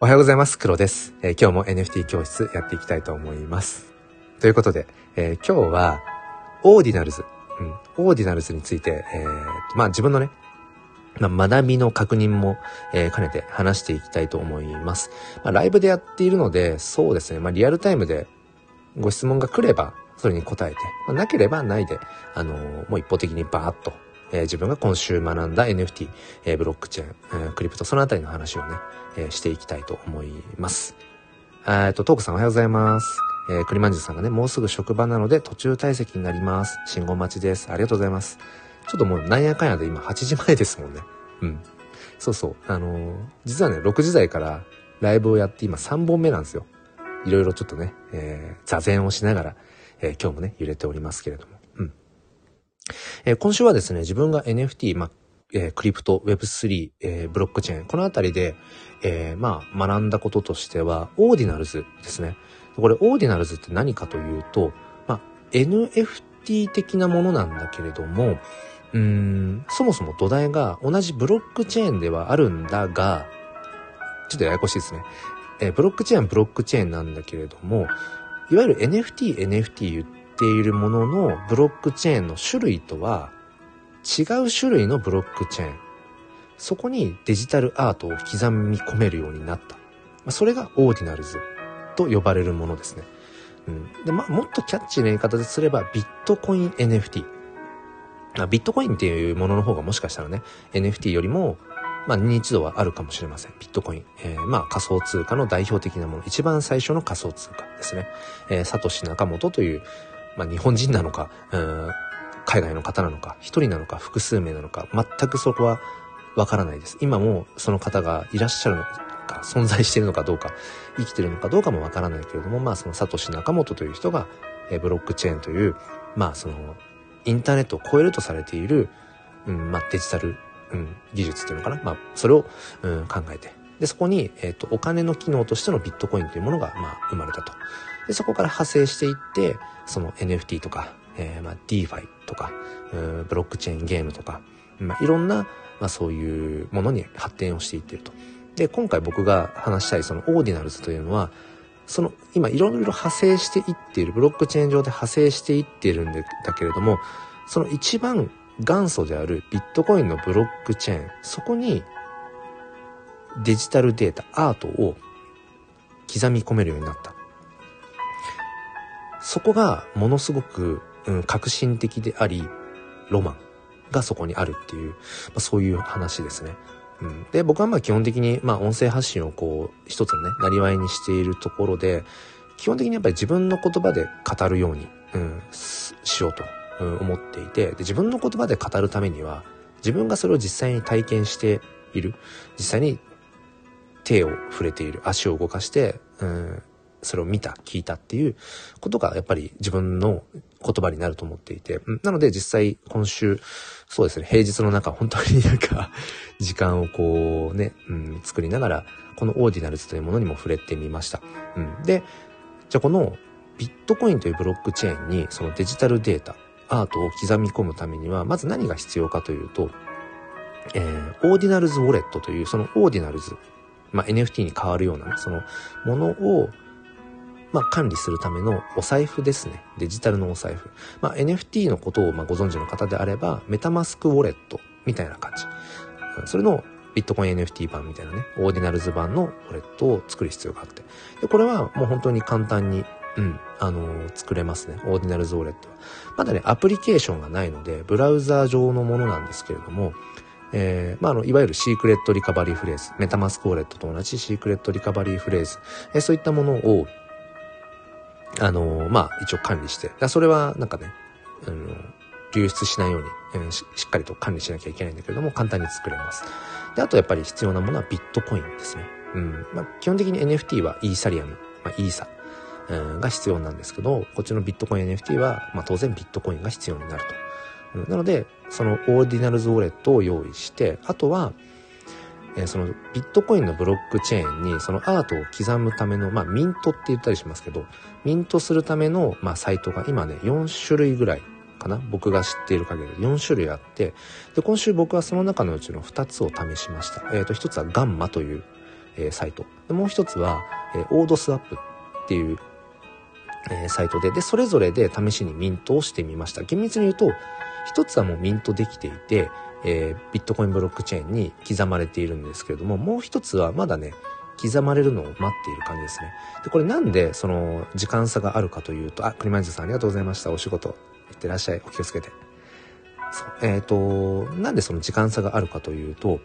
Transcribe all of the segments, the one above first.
おはようございます。黒です、えー、今日も NFT 教室やっていきたいと思います。ということで、えー、今日は、 Ordinals、うん、 Ordinals について、えー、まあ自分のね、まあ、学びの確認も、えー、兼ねて話していきたいと思います。まあ、ライブでやっているので、そうですね、まあ、リアルタイムでご質問が来れば、それに答えて、まあ、なければないで、あのー、もう一方的にバーッと、えー、自分が今週学んだ NFT、えー、ブロックチェーン、えー、クリプト、そのあたりの話をね、えー、していきたいと思います。えっと、トークさんおはようございます。えー、クリマンジュさんがね、もうすぐ職場なので途中退席になります。信号待ちです。ありがとうございます。ちょっともうなんやかんやで今8時前ですもんね。うん。そうそう。あのー、実はね、6時台からライブをやって今3本目なんですよ。いろいろちょっとね、えー、座禅をしながら、えー、今日もね、揺れておりますけれども。えー、今週はですね、自分が NFT、まあ、えー、クリプト、Web3、えー、ブロックチェーン、このあたりで、えー、まあ、学んだこととしては、 Ordinals ですね。これ、 Ordinals って何かというと、まあ、NFT 的なものなんだけれども、うん、そもそも土台が同じブロックチェーンではあるんだが、ちょっとややこしいですね。えー、ブロックチェーンブロックチェーンなんだけれども、いわゆる NFT、NFT 言ってているもののブロックチェーンの種類とは違う種類のブロックチェーン。そこにデジタルアートを刻み込めるようになった。それがオーディナルズと呼ばれるものですね。うん。で、まあ、もっとキャッチーな言い方ですれば、ビットコイン NFT。ビットコインっていうものの方がもしかしたらね、NFT よりも、まあ、認知度はあるかもしれません。ビットコイン。えー、まあ、仮想通貨の代表的なもの。一番最初の仮想通貨ですね。えー、サトシナカモトという、まあ、日本人なのか、うん、海外の方なのか、一人なのか、複数名なのか、全くそこはわからないです。今もその方がいらっしゃるのか、存在しているのかどうか、生きてるのかどうかもわからないけれども、まあそのサトシナカモトという人が、えブロックチェーンという、まあその、インターネットを超えるとされている、うん、まあデジタル、うん、技術っていうのかな。まあそれを、うん、考えて。で、そこに、えっ、ー、と、お金の機能としてのビットコインというものが、まあ、生まれたと。で、そこから派生していって、その NFT とか、えー、まあ、DeFi とか、ブロックチェーンゲームとか、まあ、いろんな、まあ、そういうものに発展をしていってると。で、今回僕が話したいそのオーディナルズというのは、その今いろいろ派生していっている、ブロックチェーン上で派生していっているんだけれども、その一番元祖であるビットコインのブロックチェーン、そこにデジタルデータ、アートを刻み込めるようになった。そこがものすごくうん、革新的であり、ロマンがそこにあるっていう、まあ、そういう話ですね。うん、で、僕はまあ基本的に、まあ音声発信をこう、一つのね、なりわいにしているところで、基本的にやっぱり自分の言葉で語るように、うん、しようと、思っていてで、自分の言葉で語るためには、自分がそれを実際に体験している、実際に手を触れている、足を動かして、うん、それを見た、聞いたっていうことがやっぱり自分の言葉になると思っていて、なので実際今週、そうですね、平日の中本当になんか時間をこうね、うん、作りながら、このオーディナルズというものにも触れてみました。うん、で、じゃあこのビットコインというブロックチェーンにそのデジタルデータ、アートを刻み込むためには、まず何が必要かというと、えー、オーディナルズウォレットというそのオーディナルズ、まあ、NFT に変わるような、ね、そのものをまあ、管理するためのお財布ですね。デジタルのお財布。まあ、NFT のことをまご存知の方であれば、メタマスクウォレットみたいな感じ。それのビットコイン NFT 版みたいなね、オーディナルズ版のウォレットを作る必要があって。で、これはもう本当に簡単に、うん、あのー、作れますね。オーディナルズウォレットは。まだね、アプリケーションがないので、ブラウザー上のものなんですけれども、えー、まあ、あの、いわゆる secret recovery phrase、メタマスクウォレットと同じ secret recovery phrase、えー、そういったものを、あの、まあ、一応管理して、それはなんかね、あの、流出しないように、えーし、しっかりと管理しなきゃいけないんだけれども、簡単に作れます。で、あとやっぱり必要なものはビットコインですね。うん。まあ、基本的に NFT はイーサリアム、まあ、イーサ、うん、が必要なんですけど、こっちのビットコイン NFT は、まあ、当然ビットコインが必要になると。うん、なので、そのオーディナルズウォレットを用意して、あとは、えー、そのビットコインのブロックチェーンにそのアートを刻むための、まあミントって言ったりしますけど、ミントするための、まあサイトが今ね、4種類ぐらいかな僕が知っている限り4種類あって、で、今週僕はその中のうちの2つを試しました。えっ、ー、と、1つはガンマという、えー、サイト。でもう一つは、えー、オードスアップっていう、えー、サイトで、で、それぞれで試しにミントをしてみました。厳密に言うと、一つはもうミントできていて、えー、ビットコインブロックチェーンに刻まれているんですけれども、もう一つはまだね、刻まれるのを待っている感じですね。で、これなんでその時間差があるかというと、あ、クリマンジさんありがとうございました。お仕事行ってらっしゃい。お気をつけて。そう。えっ、ー、と、なんでその時間差があるかというと、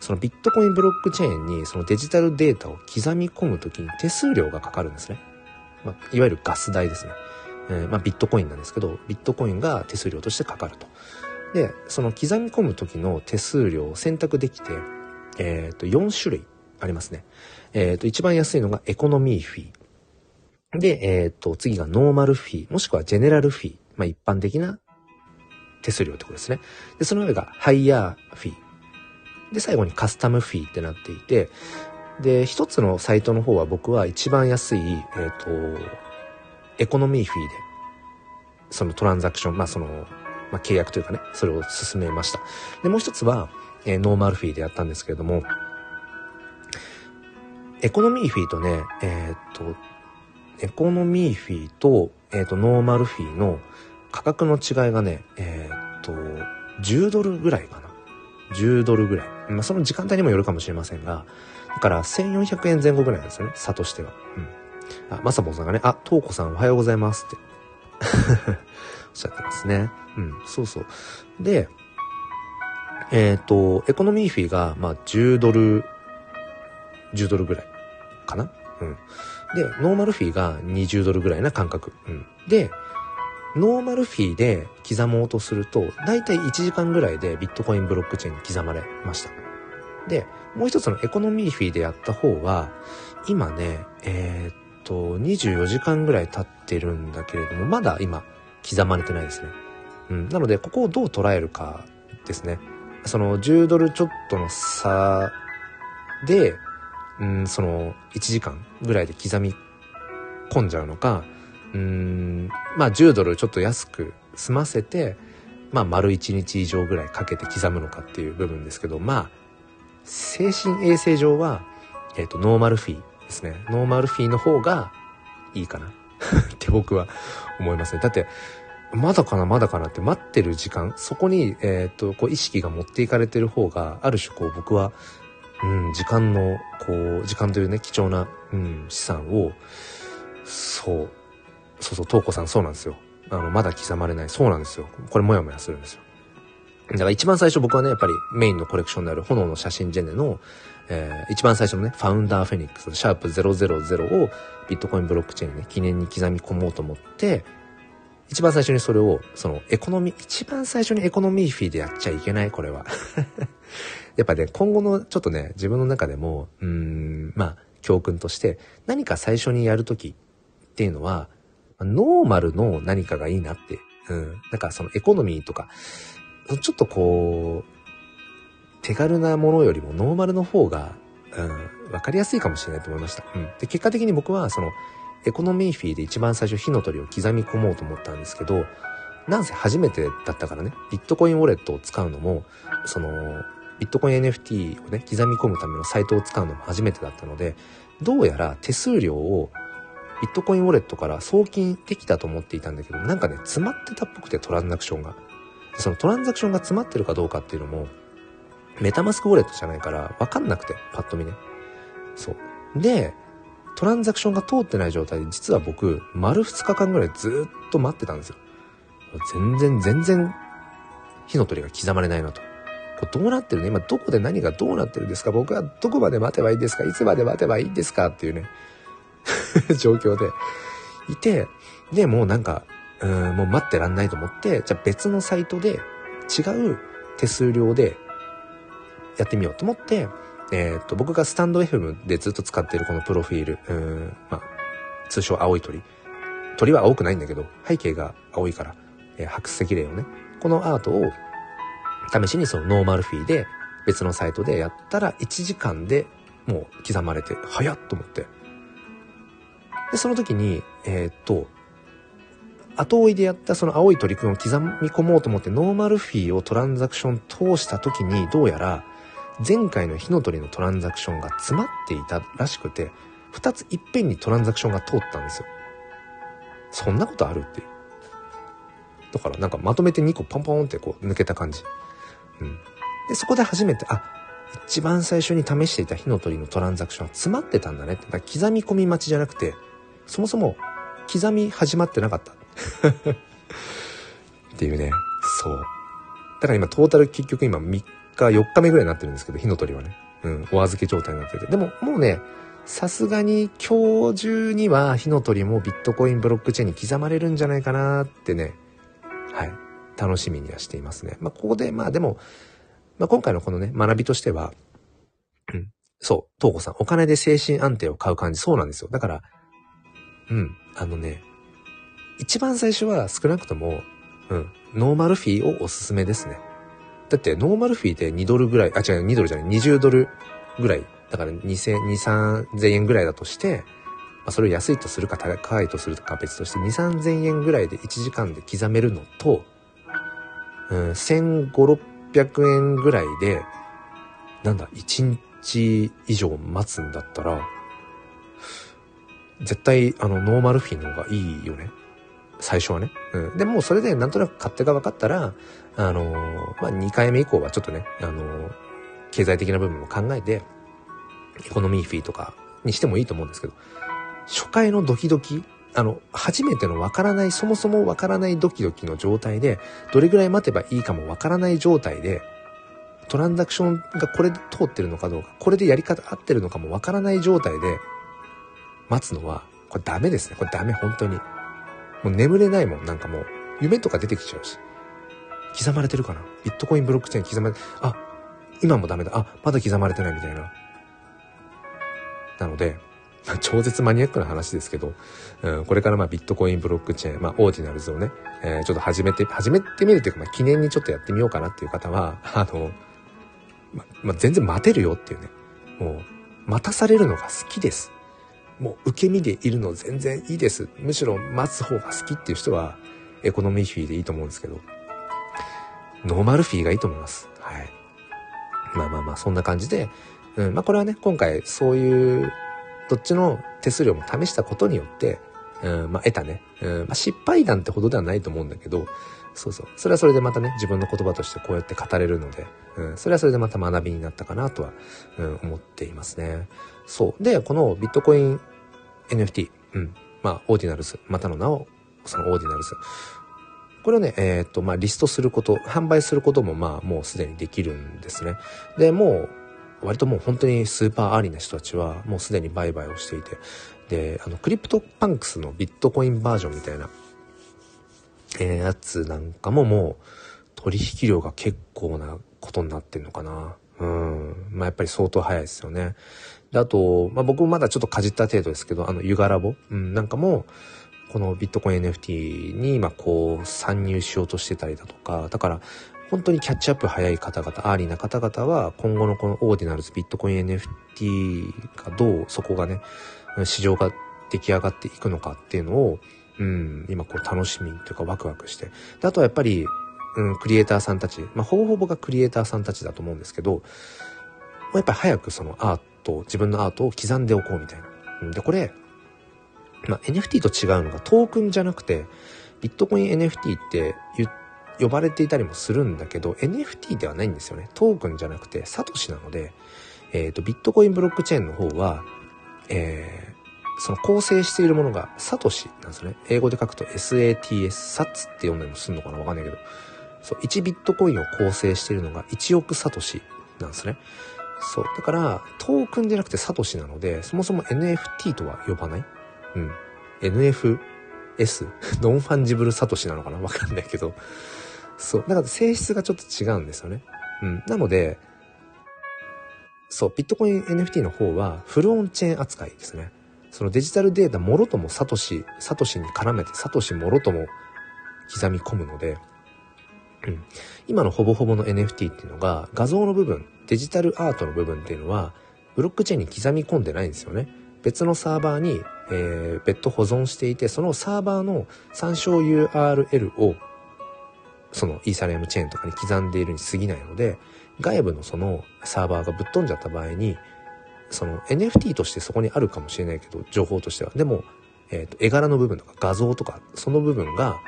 そのビットコインブロックチェーンにそのデジタルデータを刻み込むときに手数料がかかるんですね。まあ、いわゆるガス代ですね。えー、まあ、ビットコインなんですけど、ビットコインが手数料としてかかると。で、その刻み込む時の手数料を選択できて、えっ、ー、と、4種類ありますね。えっ、ー、と、一番安いのがエコノミーフィー。で、えっ、ー、と、次が normal fee、もしくは general fee。まあ、一般的な手数料ってことですね。で、その上がハイヤーフィー。で、最後に custom fee ってなっていて、で、一つのサイトの方は僕は一番安い、えっ、と、 economy fee で、そのトランザクション、まあその、まあ、契約というかね、それを進めました。で、もう一つは、えー、 normal fee でやったんですけれども、エコノミーフィーとね、えー、っと、エコノミーフィーと、えー、っと、ノーマルフィーの価格の違いがね、え、っと、10ドルぐらいかな。10ドルぐらい。まあ、その時間帯にもよるかもしれませんが、だから1400円前後ぐらいなんですよね、差としては。うん。あ、まさぼんさんがね、あ、とうこさんおはようございますって。っしゃってますね。うん、そうそう。で、えっ、ー、と、 economy fee が、まあ、10ドル、10ドルぐらいかな？うん。で、 normal fee が20ドルぐらいな感覚。うん。で、 normal fee で刻もうとすると、だいたい1時間ぐらいでビットコインブロックチェーンに刻まれました。で、もう一つの economy fee でやった方は、今ね、えー、っと、24時間ぐらい経ってるんだけれども、まだ今、刻まれてないですね。うん。なので、ここをどう捉えるかですね。その10ドルちょっとの差で、うん、その1時間ぐらいで刻み込んじゃうのか、うん、まあ10ドルちょっと安く済ませて、まあ丸1日以上ぐらいかけて刻むのかっていう部分ですけど、まあ、精神衛生上は、えっ、ー、と、ノーマルフィーですね。ノーマルフィーの方がいいかなって僕は思いますね。だって、まだかな、まだかなって待ってる時間、そこに、えっ、と、こう意識が持っていかれてる方が、ある種こう僕は、うん、時間の、こう、時間というね、貴重な、うん、資産を、そう、そうそう、東子さんそうなんですよ。あの、まだ刻まれない。そうなんですよ。これもやもやするんですよ。だから一番最初僕はね、やっぱりメインのコレクションである炎の写真ジェネの、えー、一番最初のね、ファウンダーフェニックス、シャープ000をビットコインブロックチェーンにね、記念に刻み込もうと思って、一番最初にそれを、そのエコノミー、一番最初にエコノミーフィーでやっちゃいけない、これは。やっぱね、今後のちょっとね、自分の中でも、うん、まあ、教訓として、何か最初にやるときっていうのは、ノーマルの何かがいいなって、うん、なんかそのエコノミーとか、ちょっとこう、手軽なものよりもノーマルの方が、うん、わかりやすいかもしれないと思いました。うん。で、結果的に僕は、その、エコノミーフィーで一番最初火の鳥を刻み込もうと思ったんですけど、なんせ初めてだったからね、ビットコインウォレットを使うのも、その、ビットコイン NFT をね、刻み込むためのサイトを使うのも初めてだったので、どうやら手数料をビットコインウォレットから送金できたと思っていたんだけど、なんかね、詰まってたっぽくてトランザクションが。そのトランザクションが詰まってるかどうかっていうのも、メタマスクウォレットじゃないからわかんなくて、パッと見ね。そう。で、トランザクションが通ってない状態で、実は僕、丸2日間ぐらいずっと待ってたんですよ。全然、全然、火の鳥が刻まれないなと。これどうなってるの？今どこで何がどうなってるんですか？僕はどこまで待てばいいんですか？いつまで待てばいいんですか？っていうね 状況でいて、で、もうなんか、うん、もう待ってらんないと思って、じゃあ別のサイトで違う手数料でやってみようと思って、えっ、と、僕がスタンド FM でずっと使ってるこのプロフィール、うん、まあ、通称青い鳥。鳥は青くないんだけど、背景が青いから、えー、白石霊をね、このアートを試しにそのノーマルフィーで別のサイトでやったら1時間でもう刻まれて、早っと思って。で、その時に、えー、っと、後追いでやったその青い鳥くんを刻み込もうと思ってノーマルフィーをトランザクション通した時にどうやら前回の火の鳥のトランザクションが詰まっていたらしくて、二ついっぺんにトランザクションが通ったんですよ。そんなことあるっていう。だからなんかまとめて2個ポンポンってこう抜けた感じ。うん。で、そこで初めて、あ、一番最初に試していた火の鳥のトランザクションは詰まってたんだねって。だ刻み込み待ちじゃなくて、そもそも刻み始まってなかった。っていうね。そう。だから今トータル結局今3日、4日目ぐらいになってるんですけど、火の鳥はね。うん、お預け状態になってて。でももうね、さすがに今日中には火の鳥もビットコインブロックチェーンに刻まれるんじゃないかなってね、はい、楽しみにはしていますね。まあ、ここで、まあでも、まあ、今回のこのね、学びとしては、うん、そう、東子さん、お金で精神安定を買う感じ、そうなんですよ。だから、うん、あのね、一番最初は少なくとも、うん、ノーマルフィーをおすすめですね。だって、ノーマルフィーで2ドルぐらい、あ、違う、2ドルじゃない、20ドルぐらい、だから2000、2、3000円ぐらいだとして、まあ、それを安いとするか高いとするか別として、2、3000円ぐらいで1時間で刻めるのと、うん、1500、600円ぐらいで、なんだ、1日以上待つんだったら、絶対、あの、ノーマルフィンの方がいいよね。最初はね。うん。でも、それでなんとなく勝手が分かったら、あのー、まあ、2回目以降はちょっとね、あのー、経済的な部分も考えて、エコノミーフィーとかにしてもいいと思うんですけど、初回のドキドキ、あの、初めてのわからない、そもそもわからないドキドキの状態で、どれぐらい待てばいいかもわからない状態で、トランザクションがこれで通ってるのかどうか、これでやり方合ってるのかもわからない状態で、待つのは、これダメですね。これダメ、本当に。もう眠れないもん、なんかもう、夢とか出てきちゃうし。刻まれてるかな？ビットコインブロックチェーン刻まれて、あ、今もダメだ。あ、まだ刻まれてないみたいな。なので、ま、超絶マニアックな話ですけど、うん、これからまあビットコインブロックチェーン、まあオーディナルズをね、えー、ちょっと始めて、始めてみるというか、まあ記念にちょっとやってみようかなっていう方は、あの、ま、まあ、全然待てるよっていうね、もう、待たされるのが好きです。もう受け身でいるの全然いいです。むしろ待つ方が好きっていう人は、 economy fee でいいと思うんですけど、 normal fee がいいと思います。はい。まあまあまあ、そんな感じで、うん、まあこれはね、今回そういうどっちの手数料も試したことによって、うん、まあ、得たね、うんまあ、失敗談ってほどではないと思うんだけど、そうそう。それはそれでまたね、自分の言葉としてこうやって語れるので、うん、それはそれでまた学びになったかなとは、うん、思っていますね。そう。で、このビットコイン NFT、うん、まあ、オーディナルズ、またの名を、そのオーディナルズ。これをね、えっ、と、まあ、リストすること、販売することも、まあ、もうすでにできるんですね。で、もう、割ともう本当に super early な人たちはもうすでに売買をしていて、で、あの、クリプトパンクスのビットコインバージョンみたいな、えー、やつなんかももう取引量が結構なことになってんのかな。うん。まあ、やっぱり相当早いですよね。で、あと、まあ、僕もまだちょっとかじった程度ですけど、あの、ユガラボ、うん、なんかも、このビットコイン NFT に今こう参入しようとしてたりだとか、だから本当にキャッチアップ早い方々、 early な方々は、今後のこのオーディナルズ、ビットコイン NFT がどう、そこがね、市場が出来上がっていくのかっていうのを、うん、今こう楽しみというかワクワクして。で、あとはやっぱり、うん、クリエイターさんたち、まあ、ほぼほぼがクリエイターさんたちだと思うんですけど、やっぱり早くそのアート、自分のアートを刻んでおこうみたいな。で、これ、まあ、NFT と違うのがトークンじゃなくて、ビットコイン NFT って、呼ばれていたりもするんだけど、NFT ではないんですよね。トークンじゃなくて、サトシなので、えっ、ー、と、ビットコインブロックチェーンの方は、えー、その構成しているものがサトシなんですね。英語で書くと SATS、サッツって読んだりもするのかな？わかんないけど。そう、1ビットコインを構成しているのが1億サトシなんですね。そう。だから、トークンじゃなくてサトシなので、そもそも NFT とは呼ばないうん。NFS? non-fungible サトシなのかな？わかんないけど。そう。だから性質がちょっと違うんですよね。うん。なので、そう、ビットコイン NFT の方は full on-chain 扱いですね。そのデジタルデータもろともサトシ、サトシに絡めてサトシもろとも刻み込むので、うん。今のほぼほぼの NFT っていうのが画像の部分、デジタルアートの部分っていうのはブロックチェーンに刻み込んでないんですよね。別のサーバーに、えー、別途保存していて、そのサーバーの参照 URL をそのイーサリアムチェーンとかに刻んでいるに過ぎないので、外部のそのサーバーがぶっ飛んじゃった場合に、その NFT としてそこにあるかもしれないけど、情報としては。でも、えっ、ー、と、絵柄の部分とか画像とか、その部分が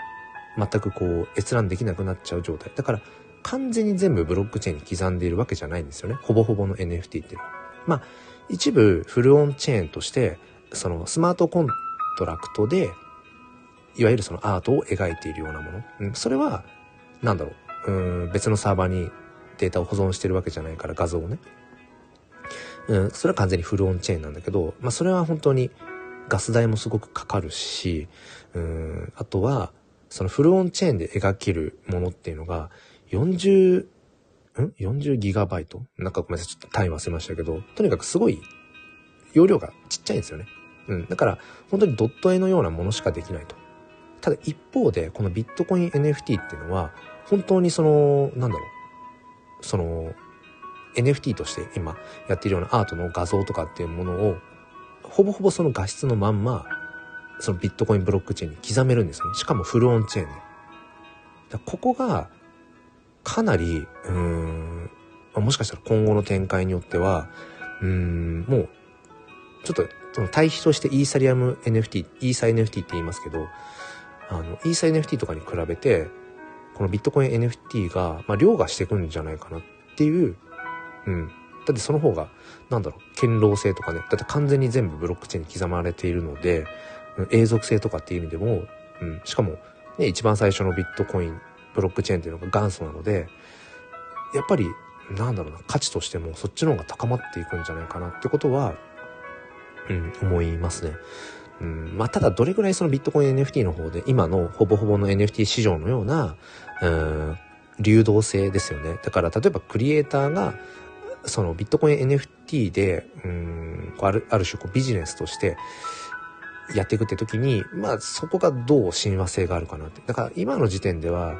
全くこう閲覧できなくなっちゃう状態。だから、完全に全部ブロックチェーンに刻んでいるわけじゃないんですよね。ほぼほぼの NFT っていうのは。まあ、一部フルオンチェーンとして、そのスマートコントラクトで、いわゆるそのアートを描いているようなもの。うん、それは、なんだろう、うん、別のサーバーにデータを保存してるわけじゃないから画像をね。うん、それは完全にフルオンチェーンなんだけど、まあそれは本当にガス代もすごくかかるし、うん、あとは、そのフルオンチェーンで描けるものっていうのが、40、ん ?40 ギガバイト？なんかごめんなさい、ちょっと単位忘れましたけど、とにかくすごい、容量がちっちゃいんですよね。うん。だから、本当にドット絵のようなものしかできないと。ただ一方で、このビットコイン NFT っていうのは、本当にその、なんだろう、その、NFT として今やってるようなアートの画像とかっていうものを、ほぼほぼその画質のまんま、そのビットコインブロックチェーンに刻めるんですね。しかもフルオンチェーンで。ここが、かなり、うーん、もしかしたら今後の展開によっては、うーん、もう、ちょっと、その対比としてイーサリアム NFT、イーサ NFT って言いますけど、あの、イーサ NFT とかに比べて、このビットコイン NFT が、まあ、凌駕していくんじゃないかなっていう、うん。だってその方が、なんだろう、堅牢性とかね、だって完全に全部ブロックチェーンに刻まれているので、永続性とかっていう意味でも、うん、しかも、ね、一番最初のビットコイン、ブロックチェーンっていうのが元祖なので、やっぱり、なんだろうな、価値としてもそっちの方が高まっていくんじゃないかなってことは、うん、思いますね。うん、まあ、ただどれぐらいそのビットコイン NFT の方で今のほぼほぼの NFT 市場のような、うん、流動性ですよね。だから例えばクリエイターがそのビットコイン NFT で、うん、あるある種こうビジネスとしてやっていくって時に、まあそこがどう親和性があるかなって。だから今の時点では、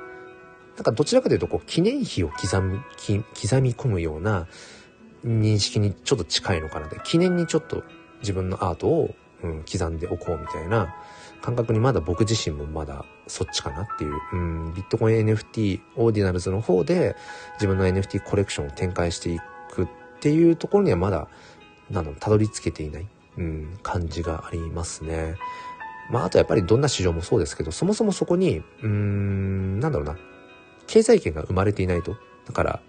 なんかどちらかというとこう記念碑を刻む、刻み込むような認識にちょっと近いのかなって。記念にちょっと自分のアートをうん、刻んでおこうみたいな感覚にまだ僕自身もまだそっちかなっていう、うん、ビットコイン NFT オーディナルズの方で自分の NFT コレクションを展開していくっていうところにはまだ、なの、たどり着けていない、うん、感じがありますね。まあ、あとやっぱりどんな市場もそうですけど、そもそもそこに、うーん、なんだろうな、経済圏が生まれていないと。だから、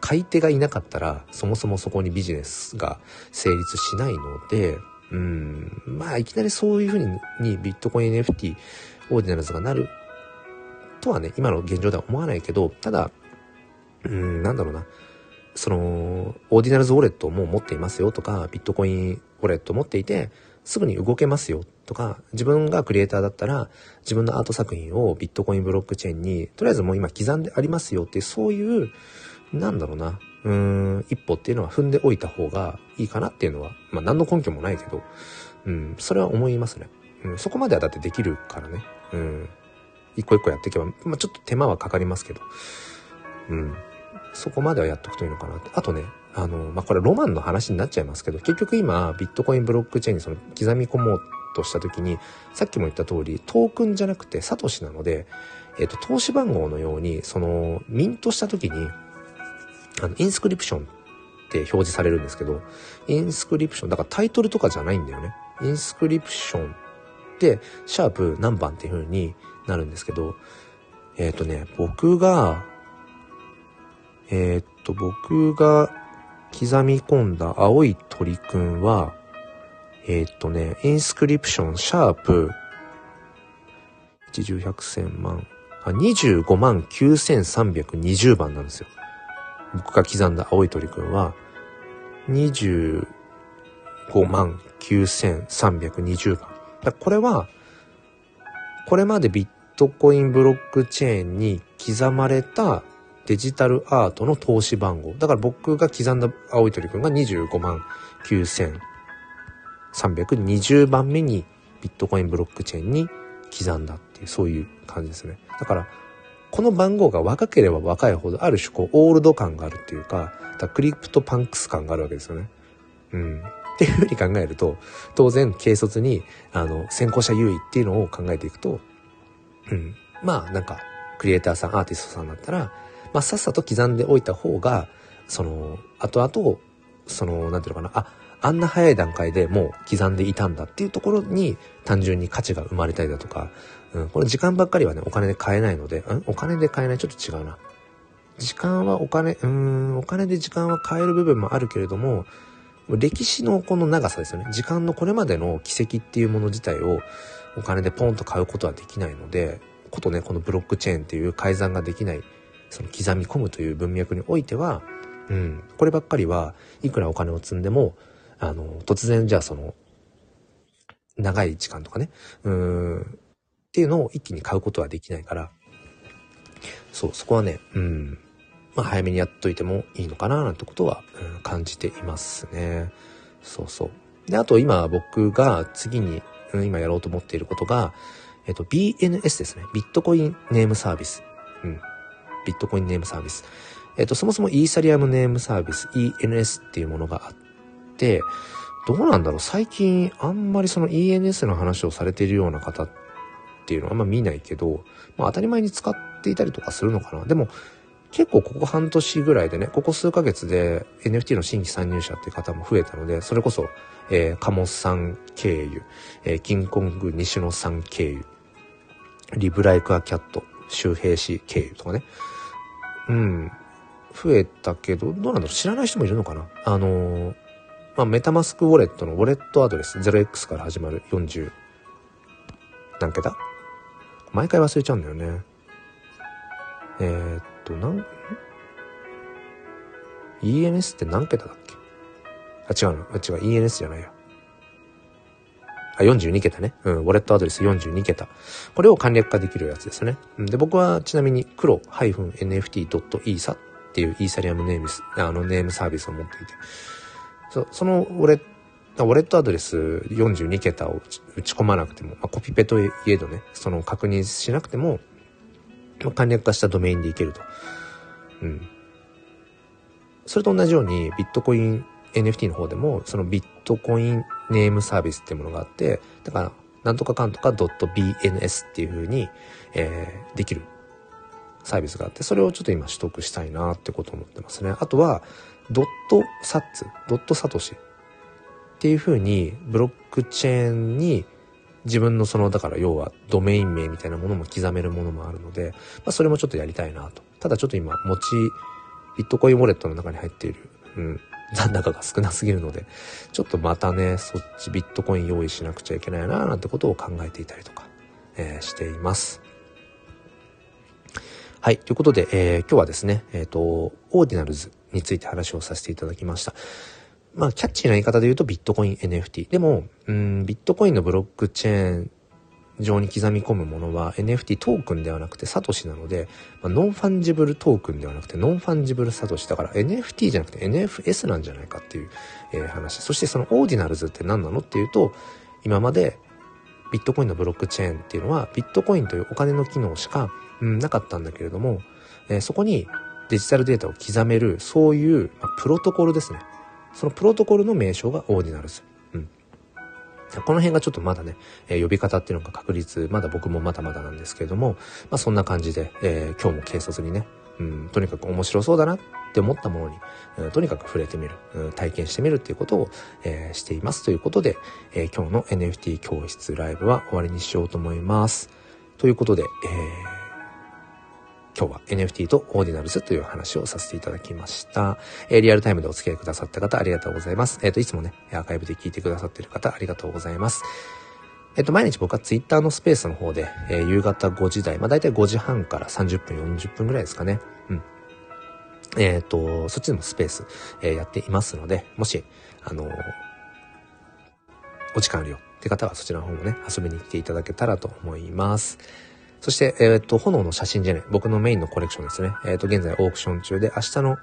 買い手がいなかったら、そもそもそこにビジネスが成立しないので、うん。まあ、いきなりそういうふうにビットコイン NFT オーディナルズがなるとはね、今の現状では思わないけど、ただ、うん、なんだろうな。その、オーディナルズウォレットも持っていますよとか、ビットコインウォレット持っていて、すぐに動けますよとか、自分がクリエイターだったら、自分のアート作品をビットコインブロックチェーンに、とりあえずもう今刻んでありますよっていう、そういう、なんだろうな、うーん、一歩っていうのは踏んでおいた方がいいかなっていうのは、まあ何の根拠もないけど、うん、それは思いますね。うん、そこまではだってできるからね。うん。一個一個やっていけば、まあちょっと手間はかかりますけど、うん。そこまではやっとくといいのかなって。あとね、あの、まあこれロマンの話になっちゃいますけど、結局今、ビットコインブロックチェーンにその刻み込もうとした時に、さっきも言った通り、トークンじゃなくてサトシなので、えっ、と、投資番号のように、その、ミントした時に、あの、 inscription って表示されるんですけど、 inscription、だからタイトルとかじゃないんだよね。 inscription って、シャープ何番っていう風になるんですけど、えっ、ー、とね、僕が、えっ、と、僕が刻み込んだ青い鳥くんは、えっ、とね、 inscription、シャープ、一十百千万、あ、25万9320番なんですよ。僕が刻んだ青い鳥くんは、25万9320番。だこれは、これまでビットコインブロックチェーンに刻まれたデジタルアートの投資番号。だから僕が刻んだ青い鳥くんが25万9320番目にビットコインブロックチェーンに刻んだっていう、そういう感じですね。だから、この番号が若ければ若いほど、ある種こう、オールド感があるっていうか、だクリプトパンクス感があるわけですよね。うん。っていうふうに考えると、当然、軽率に、あの、先行者優位っていうのを考えていくと、うん。まあ、なんか、クリエイターさん、アーティストさんだったら、まあ、さっさと刻んでおいた方が、その、後々、その、なんていうのかな、あ、あんな早い段階でもう刻んでいたんだっていうところに単純に価値が生まれたりだとか、うん、これ時間ばっかりはね、お金で買えないので、うんお金で買えないちょっと違うな。時間はお金、うん、お金で時間は買える部分もあるけれども、歴史のこの長さですよね。時間のこれまでの軌跡っていうもの自体をお金でポンと買うことはできないので、ことね、このブロックチェーンっていう改ざんができない、その刻み込むという文脈においては、うん、こればっかりはいくらお金を積んでも、あの、突然じゃあその、長い時間とかね、うん、っていうのを一気に買うことはできないから、そう、そこはね、うん、まあ早めにやっといてもいいのかななんてことは、うん、感じていますね。そうそう。で、あと今僕が次に、うん、今やろうと思っていることが、えっと、BNS ですね。ビットコインネームサービス。うん。ビットコインネームサービス。えっと、そもそもイーサリアムネームサービス ENS っていうものがあって、どうなんだろう最近あんまりその ENS の話をされているような方っていうのはあんま見ないけど、まあ当たり前に使っていたりとかするのかなでも結構ここ半年ぐらいでね、ここ数ヶ月で NFT の新規参入者っていう方も増えたので、それこそ、えー、カモさん経由、えー、キンコング西野さん経由、リブライクアキャット、周平氏経由とかね。うん。増えたけど、どうなんだろう知らない人もいるのかな？あのー、まあ、メタマスクウォレットのウォレットアドレス 0x から始まる40何桁？毎回忘れちゃうんだよね。えー、っと、なん、ENS って何桁だっけ？あ、違うの。あ、違う。ENS じゃないや。あ、42桁ね。うん、ウォレットアドレス42桁。これを簡略化できるやつですね。うんで、僕はちなみに黒 -nft.esa っていうイーサリアムネームス、あのネームサービスを持っていて、そそのウォレット、ウォレットアドレス42桁を打ち込まなくても、まあ、コピペといえどね、その確認しなくても、まあ、簡略化したドメインでいけると。うん。それと同じようにビットコイン NFT の方でも、そのビットコインネームサービスってものがあって、だから、なんとかかんとか .bns っていう風に、えー、できるサービスがあって、それをちょっと今取得したいなってことを思ってますね。あとは、ドットサッツ、ドットサトシっていう風に、ブロックチェーンに自分のその、だから要はドメイン名みたいなものも刻めるものもあるので、まあそれもちょっとやりたいなと。ただちょっと今、持ち、ビットコインウォレットの中に入っている、うん、残高が少なすぎるので、ちょっとまたね、そっちビットコイン用意しなくちゃいけないななんてことを考えていたりとか、えー、しています。はい。ということで、えー、今日はですね、えっ、ー、と、オーディナルズについて話をさせていただきました。まあ、キャッチーな言い方で言うとビットコイン NFT。でも、うん、ビットコインのブロックチェーン上に刻み込むものは NFT トークンではなくてサトシなので、まあ、ノンファンジブルトークンではなくてノンファンジブルサトシだから NFT じゃなくて NFS なんじゃないかっていう、えー、話。そしてそのオーディナルズって何なのっていうと、今までビットコインのブロックチェーンっていうのはビットコインというお金の機能しか、うん、なかったんだけれども、えー、そこにデジタルデータを刻めるそういう、まあ、プロトコルですね。そのプロトコルの名称がオーディナルズ。この辺がちょっとまだね、えー、呼び方っていうのが確率、まだ僕もまだまだなんですけれども、まあそんな感じで、えー、今日も軽率にね、うん、とにかく面白そうだなって思ったものに、うん、とにかく触れてみる、うん、体験してみるっていうことを、えー、していますということで、え今日の NFT 教室ライブは終わりにしようと思います。ということで、えー今日は NFT とオーディナルズという話をさせていただきました。えー、リアルタイムでお付き合いくださった方ありがとうございます。えっ、ー、と、いつもね、アーカイブで聞いてくださってる方ありがとうございます。えっ、と、毎日僕は Twitter のスペースの方で、えー、夕方5時台、まあ大体5時半から30分、40分ぐらいですかね。うん。えっ、と、そっちでもスペース、えやっていますので、もし、あのお時間あるよって方はそちらの方もね、遊びに来ていただけたらと思います。そして、えっ、と、炎の写真じゃない、僕のメインのコレクションですね。えっ、と、現在オークション中で、明日の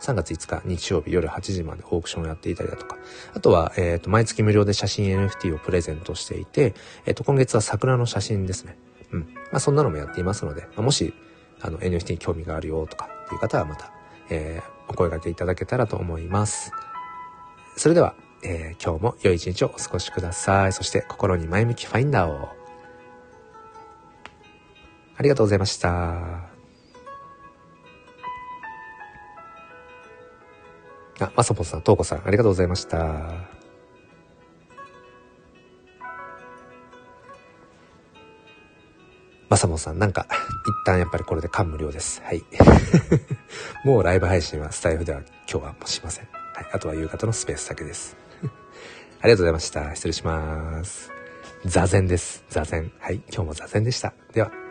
3月5日日曜日夜8時までオークションをやっていたりだとか、あとは、えっ、と、毎月無料で写真 NFT をプレゼントしていて、えっ、と、今月は桜の写真ですね。うん。まあ、そんなのもやっていますので、ま、もし、あの、NFT に興味があるよとかっていう方はまた、えー、お声掛けいただけたらと思います。それでは、えー、今日も良い一日をお過ごしください。そして心に前向きファインダーを。ありがとうございました。あ、まさぽさん、とうこさん、ありがとうございました。まさもさん、なんか、一旦やっぱりこれで感無量です。はい。もうライブ配信はスタイフでは今日はもうしません。はい。あとは夕方のスペースだけです。ありがとうございました。失礼します。座禅です。座禅。はい。今日も座禅でした。では。